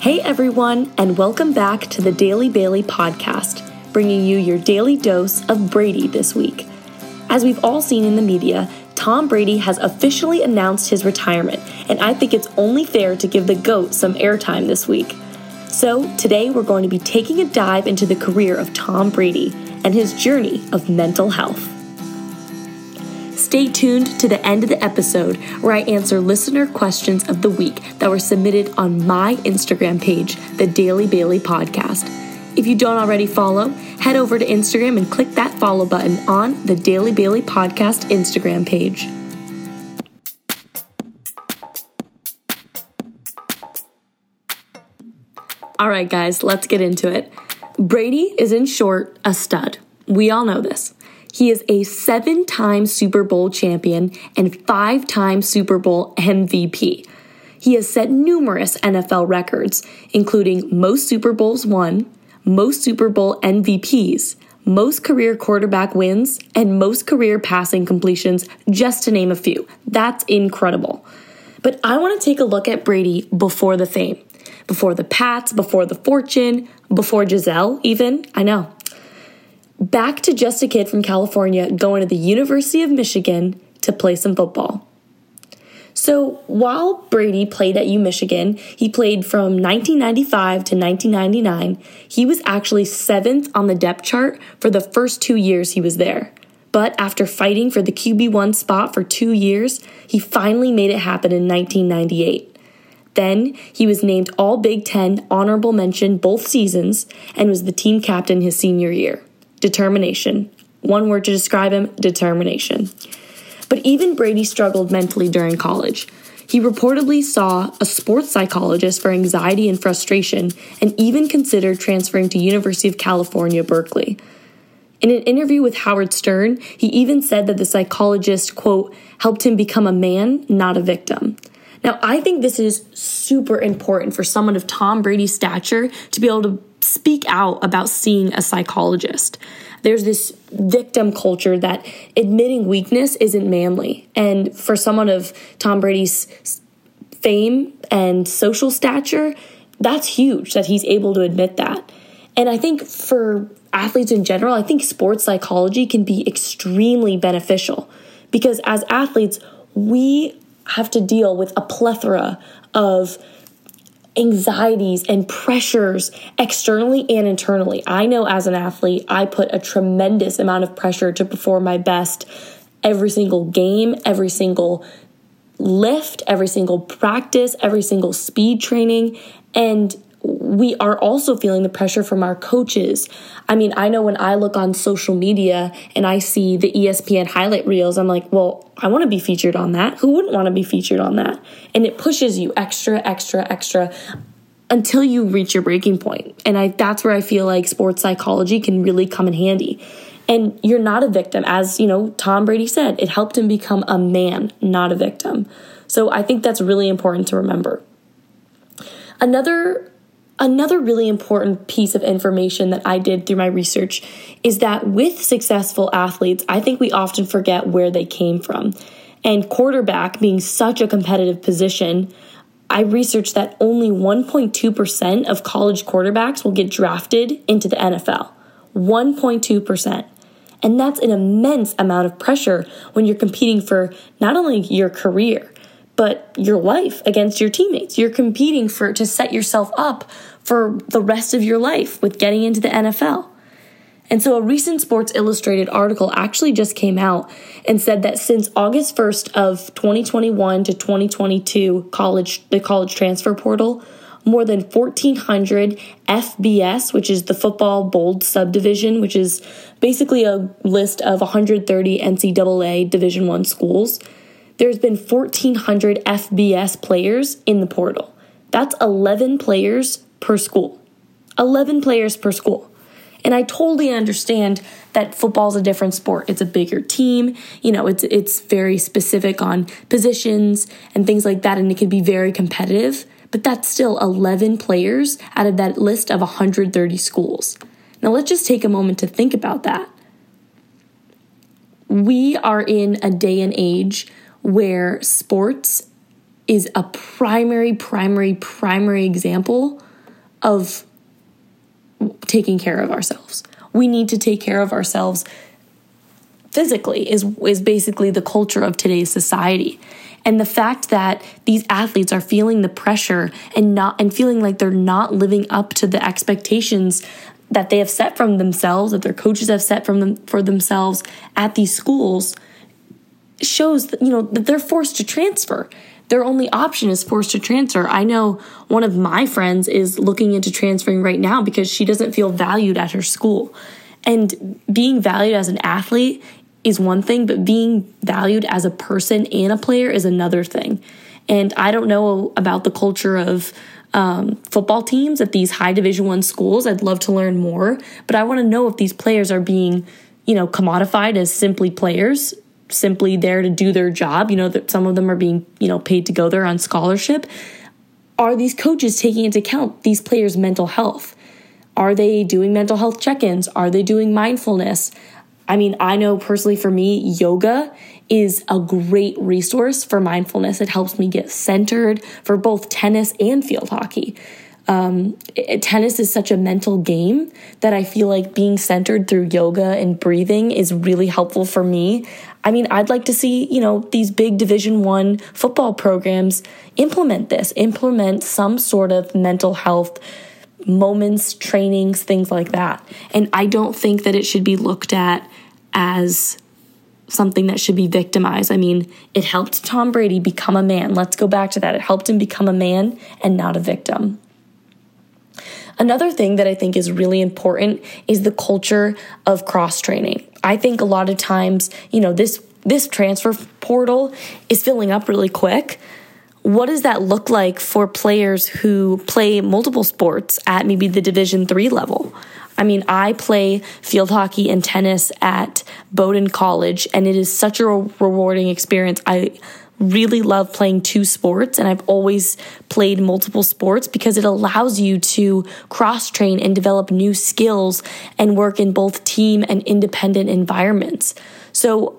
Hey everyone, and welcome back to the Daily Bailey podcast, bringing you your daily dose of Brady this week. As we've all seen in the media, Tom Brady has officially announced his retirement, and I think it's only fair to give the GOAT some airtime this week. So, today we're going to be taking a dive into the career of Tom Brady and his journey of mental health. Stay tuned to the end of the episode where I answer listener questions of the week that were submitted on my Instagram page, the Daily Bailey Podcast. If you don't already follow, head over to Instagram and click that follow button on the Daily Bailey Podcast Instagram page. All right, guys, let's get into it. Brady is, in short, a stud. We all know this. He is a seven time Super Bowl champion and five time Super Bowl MVP. He has set numerous NFL records, including most Super Bowls won, most Super Bowl MVPs, most career quarterback wins, and most career passing completions, just to name a few. That's incredible. But I want to take a look at Brady before the fame, before the Pats, before the fortune, before Gisele, even. I know back to just a kid from California going to the University of Michigan to play some football. So while Brady played at U Michigan, he played from 1995 to 1999. He was actually seventh on the depth chart for the first two years he was there. But after fighting for the QB1 spot for two years, he finally made it happen in 1998. Then he was named All Big Ten honorable mention both seasons and was the team captain his senior year determination. One word to describe him determination. But even Brady struggled mentally during college. He reportedly saw a sports psychologist for anxiety and frustration and even considered transferring to University of California, Berkeley. In an interview with Howard Stern, he even said that the psychologist, quote, helped him become a man, not a victim. Now, I think this is super important for someone of Tom Brady's stature to be able to speak out about seeing a psychologist. There's this victim culture that admitting weakness isn't manly. And for someone of Tom Brady's fame and social stature, that's huge that he's able to admit that. And I think for athletes in general, I think sports psychology can be extremely beneficial because as athletes, we have to deal with a plethora of anxieties and pressures externally and internally. I know as an athlete, I put a tremendous amount of pressure to perform my best every single game, every single lift, every single practice, every single speed training. And we are also feeling the pressure from our coaches. I mean, I know when I look on social media and I see the ESPN highlight reels, I'm like, well, I want to be featured on that. Who wouldn't want to be featured on that? And it pushes you extra, extra, extra until you reach your breaking point. And I that's where I feel like sports psychology can really come in handy. And you're not a victim as, you know, Tom Brady said, it helped him become a man, not a victim. So I think that's really important to remember. Another Another really important piece of information that I did through my research is that with successful athletes, I think we often forget where they came from. And quarterback being such a competitive position, I researched that only 1.2% of college quarterbacks will get drafted into the NFL. 1.2%. And that's an immense amount of pressure when you're competing for not only your career, but your life against your teammates. You're competing for to set yourself up for the rest of your life with getting into the NFL. And so a recent Sports Illustrated article actually just came out and said that since August 1st of 2021 to 2022 college the college transfer portal, more than 1400 FBS, which is the football bowl subdivision, which is basically a list of 130 NCAA Division 1 schools, there's been 1,400 FBS players in the portal. That's 11 players per school. 11 players per school. And I totally understand that football's a different sport. It's a bigger team. You know, it's it's very specific on positions and things like that and it can be very competitive, but that's still 11 players out of that list of 130 schools. Now let's just take a moment to think about that. We are in a day and age where sports is a primary, primary, primary example of taking care of ourselves. We need to take care of ourselves physically is is basically the culture of today's society. And the fact that these athletes are feeling the pressure and not and feeling like they're not living up to the expectations that they have set from themselves, that their coaches have set from them for themselves at these schools shows that you know that they're forced to transfer their only option is forced to transfer. I know one of my friends is looking into transferring right now because she doesn't feel valued at her school. And being valued as an athlete is one thing, but being valued as a person and a player is another thing. And I don't know about the culture of um, football teams at these high division one schools. I'd love to learn more, but I want to know if these players are being, you know, commodified as simply players simply there to do their job. You know, that some of them are being, you know, paid to go there on scholarship. Are these coaches taking into account these players' mental health? Are they doing mental health check ins? Are they doing mindfulness? I mean, I know personally for me, yoga is a great resource for mindfulness. It helps me get centered for both tennis and field hockey. Um, it, tennis is such a mental game that I feel like being centered through yoga and breathing is really helpful for me. I mean, I'd like to see, you know, these big Division 1 football programs implement this, implement some sort of mental health moments, trainings, things like that. And I don't think that it should be looked at as something that should be victimized. I mean, it helped Tom Brady become a man. Let's go back to that. It helped him become a man and not a victim. Another thing that I think is really important is the culture of cross training. I think a lot of times, you know, this this transfer portal is filling up really quick. What does that look like for players who play multiple sports at maybe the Division 3 level? I mean, I play field hockey and tennis at Bowdoin College, and it is such a rewarding experience. I really love playing two sports and I've always played multiple sports because it allows you to cross train and develop new skills and work in both team and independent environments. So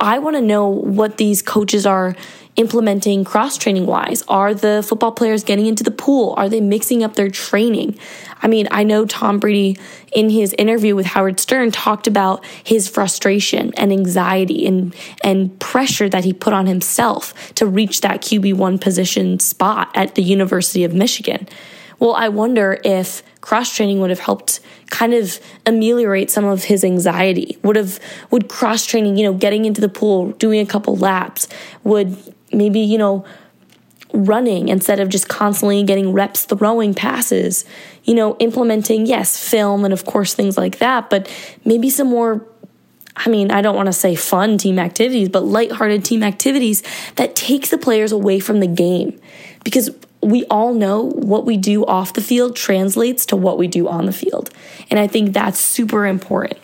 I want to know what these coaches are implementing cross training wise? Are the football players getting into the pool? Are they mixing up their training? I mean, I know Tom Brady in his interview with Howard Stern talked about his frustration and anxiety and and pressure that he put on himself to reach that QB1 position spot at the University of Michigan. Well, I wonder if cross training would have helped kind of ameliorate some of his anxiety. Would have would cross training, you know, getting into the pool, doing a couple laps, would maybe, you know, running instead of just constantly getting reps throwing passes, you know, implementing, yes, film and of course things like that, but maybe some more. I mean, I don't want to say fun team activities, but lighthearted team activities that take the players away from the game. Because we all know what we do off the field translates to what we do on the field. And I think that's super important.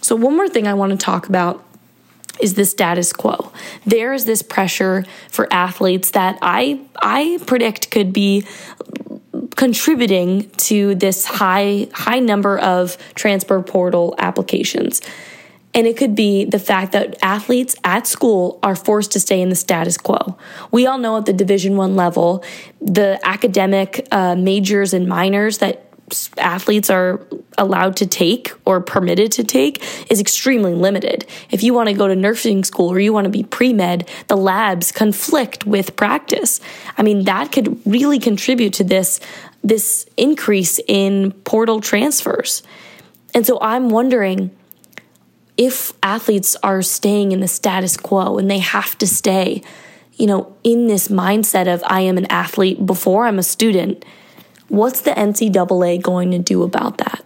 So, one more thing I want to talk about is the status quo. There is this pressure for athletes that I I predict could be contributing to this high high number of transfer portal applications. And it could be the fact that athletes at school are forced to stay in the status quo. We all know at the Division One level, the academic uh, majors and minors that athletes are allowed to take or permitted to take is extremely limited. If you want to go to nursing school or you want to be pre med, the labs conflict with practice. I mean, that could really contribute to this, this increase in portal transfers. And so I'm wondering if athletes are staying in the status quo and they have to stay, you know, in this mindset of I am an athlete before I'm a student What's the NCAA going to do about that?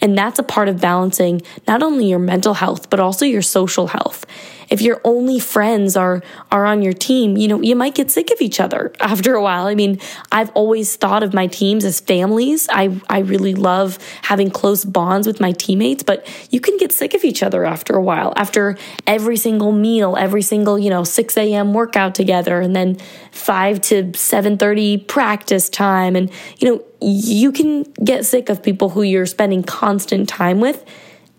And that's a part of balancing not only your mental health, but also your social health if your only friends are are on your team, you know, you might get sick of each other after a while. I mean, I've always thought of my teams as families. I I really love having close bonds with my teammates, but you can get sick of each other after a while. After every single meal, every single, you know, 6 a.m. workout together, and then 5 to 7:30 practice time. And, you know, you can get sick of people who you're spending constant time with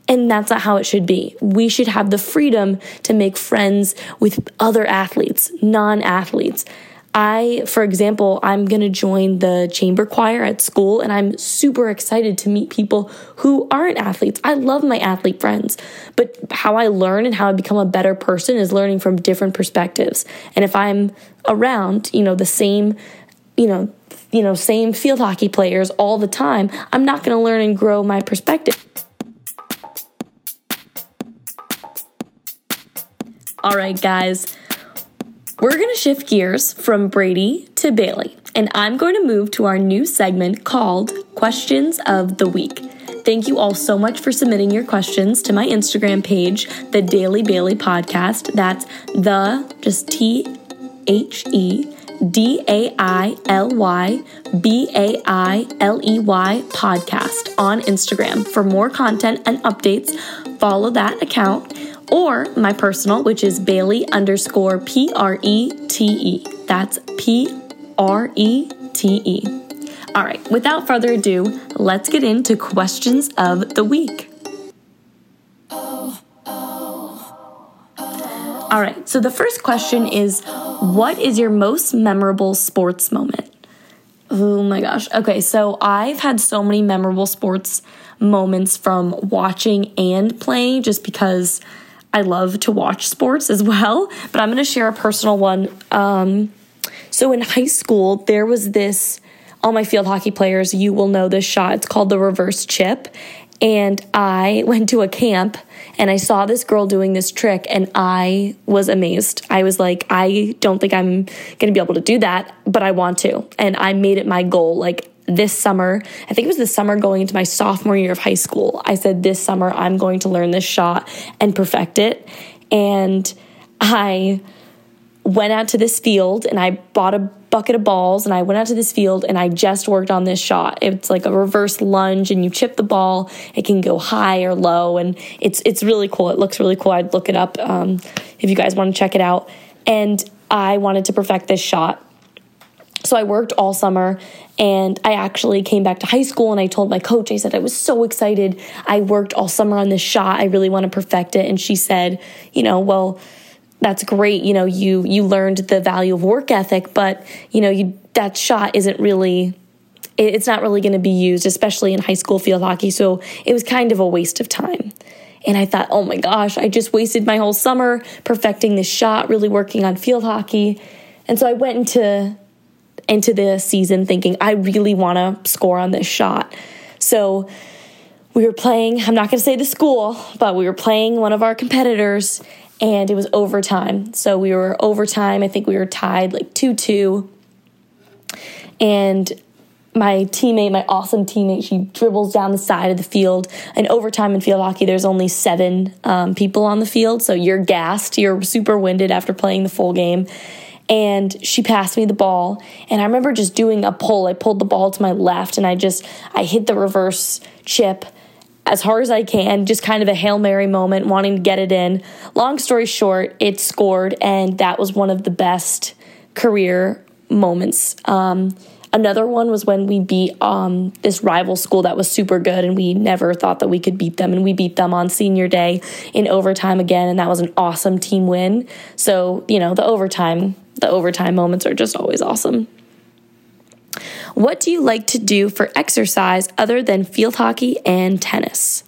and that's not how it should be. We should have the freedom to make friends with other athletes, non athletes. I, for example, I'm going to join the chamber choir at school and I'm super excited to meet people who aren't athletes. I love my athlete friends, but how I learn and how I become a better person is learning from different perspectives. And if I'm around, you know, the same, you know, you know, same field hockey players all the time, I'm not going to learn and grow my perspective. All right, guys. We're going to shift gears from Brady to Bailey, and I'm going to move to our new segment called Questions of the Week. Thank you all so much for submitting your questions to my Instagram page, the Daily Bailey Podcast. That's the just T H E D A I L Y B A I L E Y podcast on Instagram. For more content and updates, follow that account or my personal, which is Bailey underscore P R E T E. That's P R E T E. All right, without further ado, let's get into questions of the week. All right, so the first question is What is your most memorable sports moment? Oh my gosh. Okay, so I've had so many memorable sports moments from watching and playing just because I love to watch sports as well, but I'm going to share a personal one. Um, so in high school, there was this, all my field hockey players, you will know this shot. It's called the reverse chip. And I went to a camp and I saw this girl doing this trick and I was amazed. I was like, I don't think I'm going to be able to do that, but I want to. And I made it my goal. Like, this summer, I think it was the summer going into my sophomore year of high school. I said, This summer, I'm going to learn this shot and perfect it. And I went out to this field and I bought a bucket of balls and I went out to this field and I just worked on this shot. It's like a reverse lunge and you chip the ball. It can go high or low and it's it's really cool. It looks really cool. I'd look it up um, if you guys want to check it out. And I wanted to perfect this shot so I worked all summer and I actually came back to high school and I told my coach, I said, I was so excited. I worked all summer on this shot. I really want to perfect it. And she said, you know, well, that's great. You know, you you learned the value of work ethic, but you know, you that shot isn't really it's not really going to be used, especially in high school field hockey. So it was kind of a waste of time. And I thought, oh my gosh, I just wasted my whole summer perfecting this shot, really working on field hockey. And so I went into into the season thinking, I really want to score on this shot. So we were playing, I'm not going to say the school, but we were playing one of our competitors and it was overtime. So we were overtime. I think we were tied like 2 2. And my teammate, my awesome teammate, she dribbles down the side of the field. And overtime in field hockey, there's only seven um, people on the field. So you're gassed, you're super winded after playing the full game and she passed me the ball. And i remember just doing a pull. I pulled the ball to my left and i just i hit the reverse chip as hard as i can just kind of a hail mary moment wanting to get it in. Long story short it scored and that was one of the best career moments. Um, Another one was when we beat um, this rival school that was super good, and we never thought that we could beat them. And we beat them on senior day in overtime again, and that was an awesome team win. So, you know, the overtime the overtime moments are just always awesome. What do you like to do for exercise other than field hockey and tennis?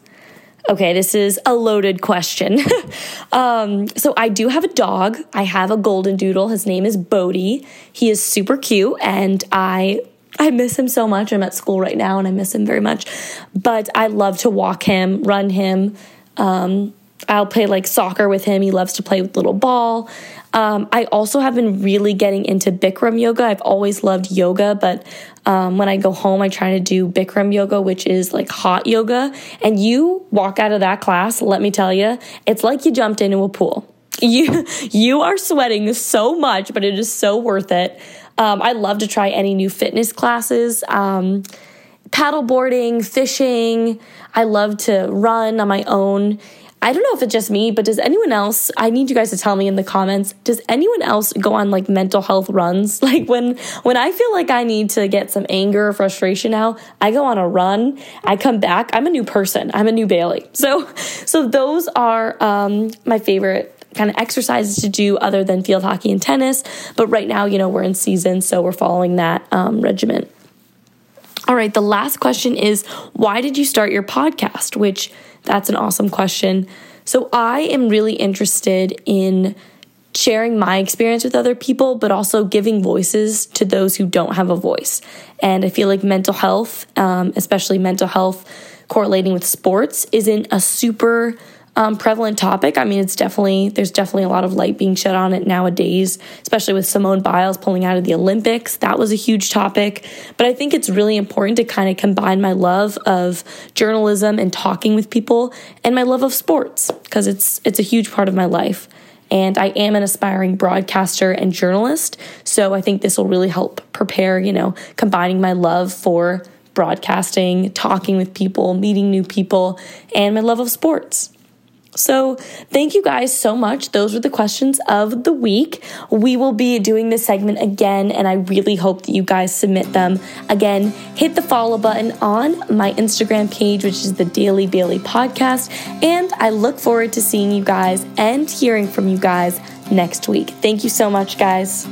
Okay, this is a loaded question. um, so I do have a dog. I have a golden doodle. His name is Bodie. He is super cute, and I I miss him so much. I'm at school right now, and I miss him very much. But I love to walk him, run him. Um, I'll play like soccer with him. He loves to play with little ball. Um, I also have been really getting into Bikram yoga. I've always loved yoga, but um, when I go home, I try to do Bikram yoga, which is like hot yoga. And you walk out of that class, let me tell you, it's like you jumped into a pool. You you are sweating so much, but it is so worth it. Um, I love to try any new fitness classes. Um, paddleboarding, fishing. I love to run on my own. I don't know if it's just me, but does anyone else, I need you guys to tell me in the comments, does anyone else go on like mental health runs? Like when when I feel like I need to get some anger or frustration out, I go on a run, I come back, I'm a new person. I'm a new Bailey. So so those are um my favorite kind of exercises to do other than field hockey and tennis. But right now, you know, we're in season, so we're following that um, regimen. All right, the last question is why did you start your podcast? Which that's an awesome question. So I am really interested in sharing my experience with other people, but also giving voices to those who don't have a voice. And I feel like mental health, um, especially mental health correlating with sports, isn't a super um, prevalent topic. I mean, it's definitely, there's definitely a lot of light being shed on it nowadays, especially with Simone Biles pulling out of the Olympics. That was a huge topic. But I think it's really important to kind of combine my love of journalism and talking with people and my love of sports because it's, it's a huge part of my life. And I am an aspiring broadcaster and journalist. So I think this will really help prepare, you know, combining my love for broadcasting, talking with people, meeting new people, and my love of sports. So, thank you guys so much. Those were the questions of the week. We will be doing this segment again, and I really hope that you guys submit them. Again, hit the follow button on my Instagram page, which is the Daily Bailey Podcast. And I look forward to seeing you guys and hearing from you guys next week. Thank you so much, guys.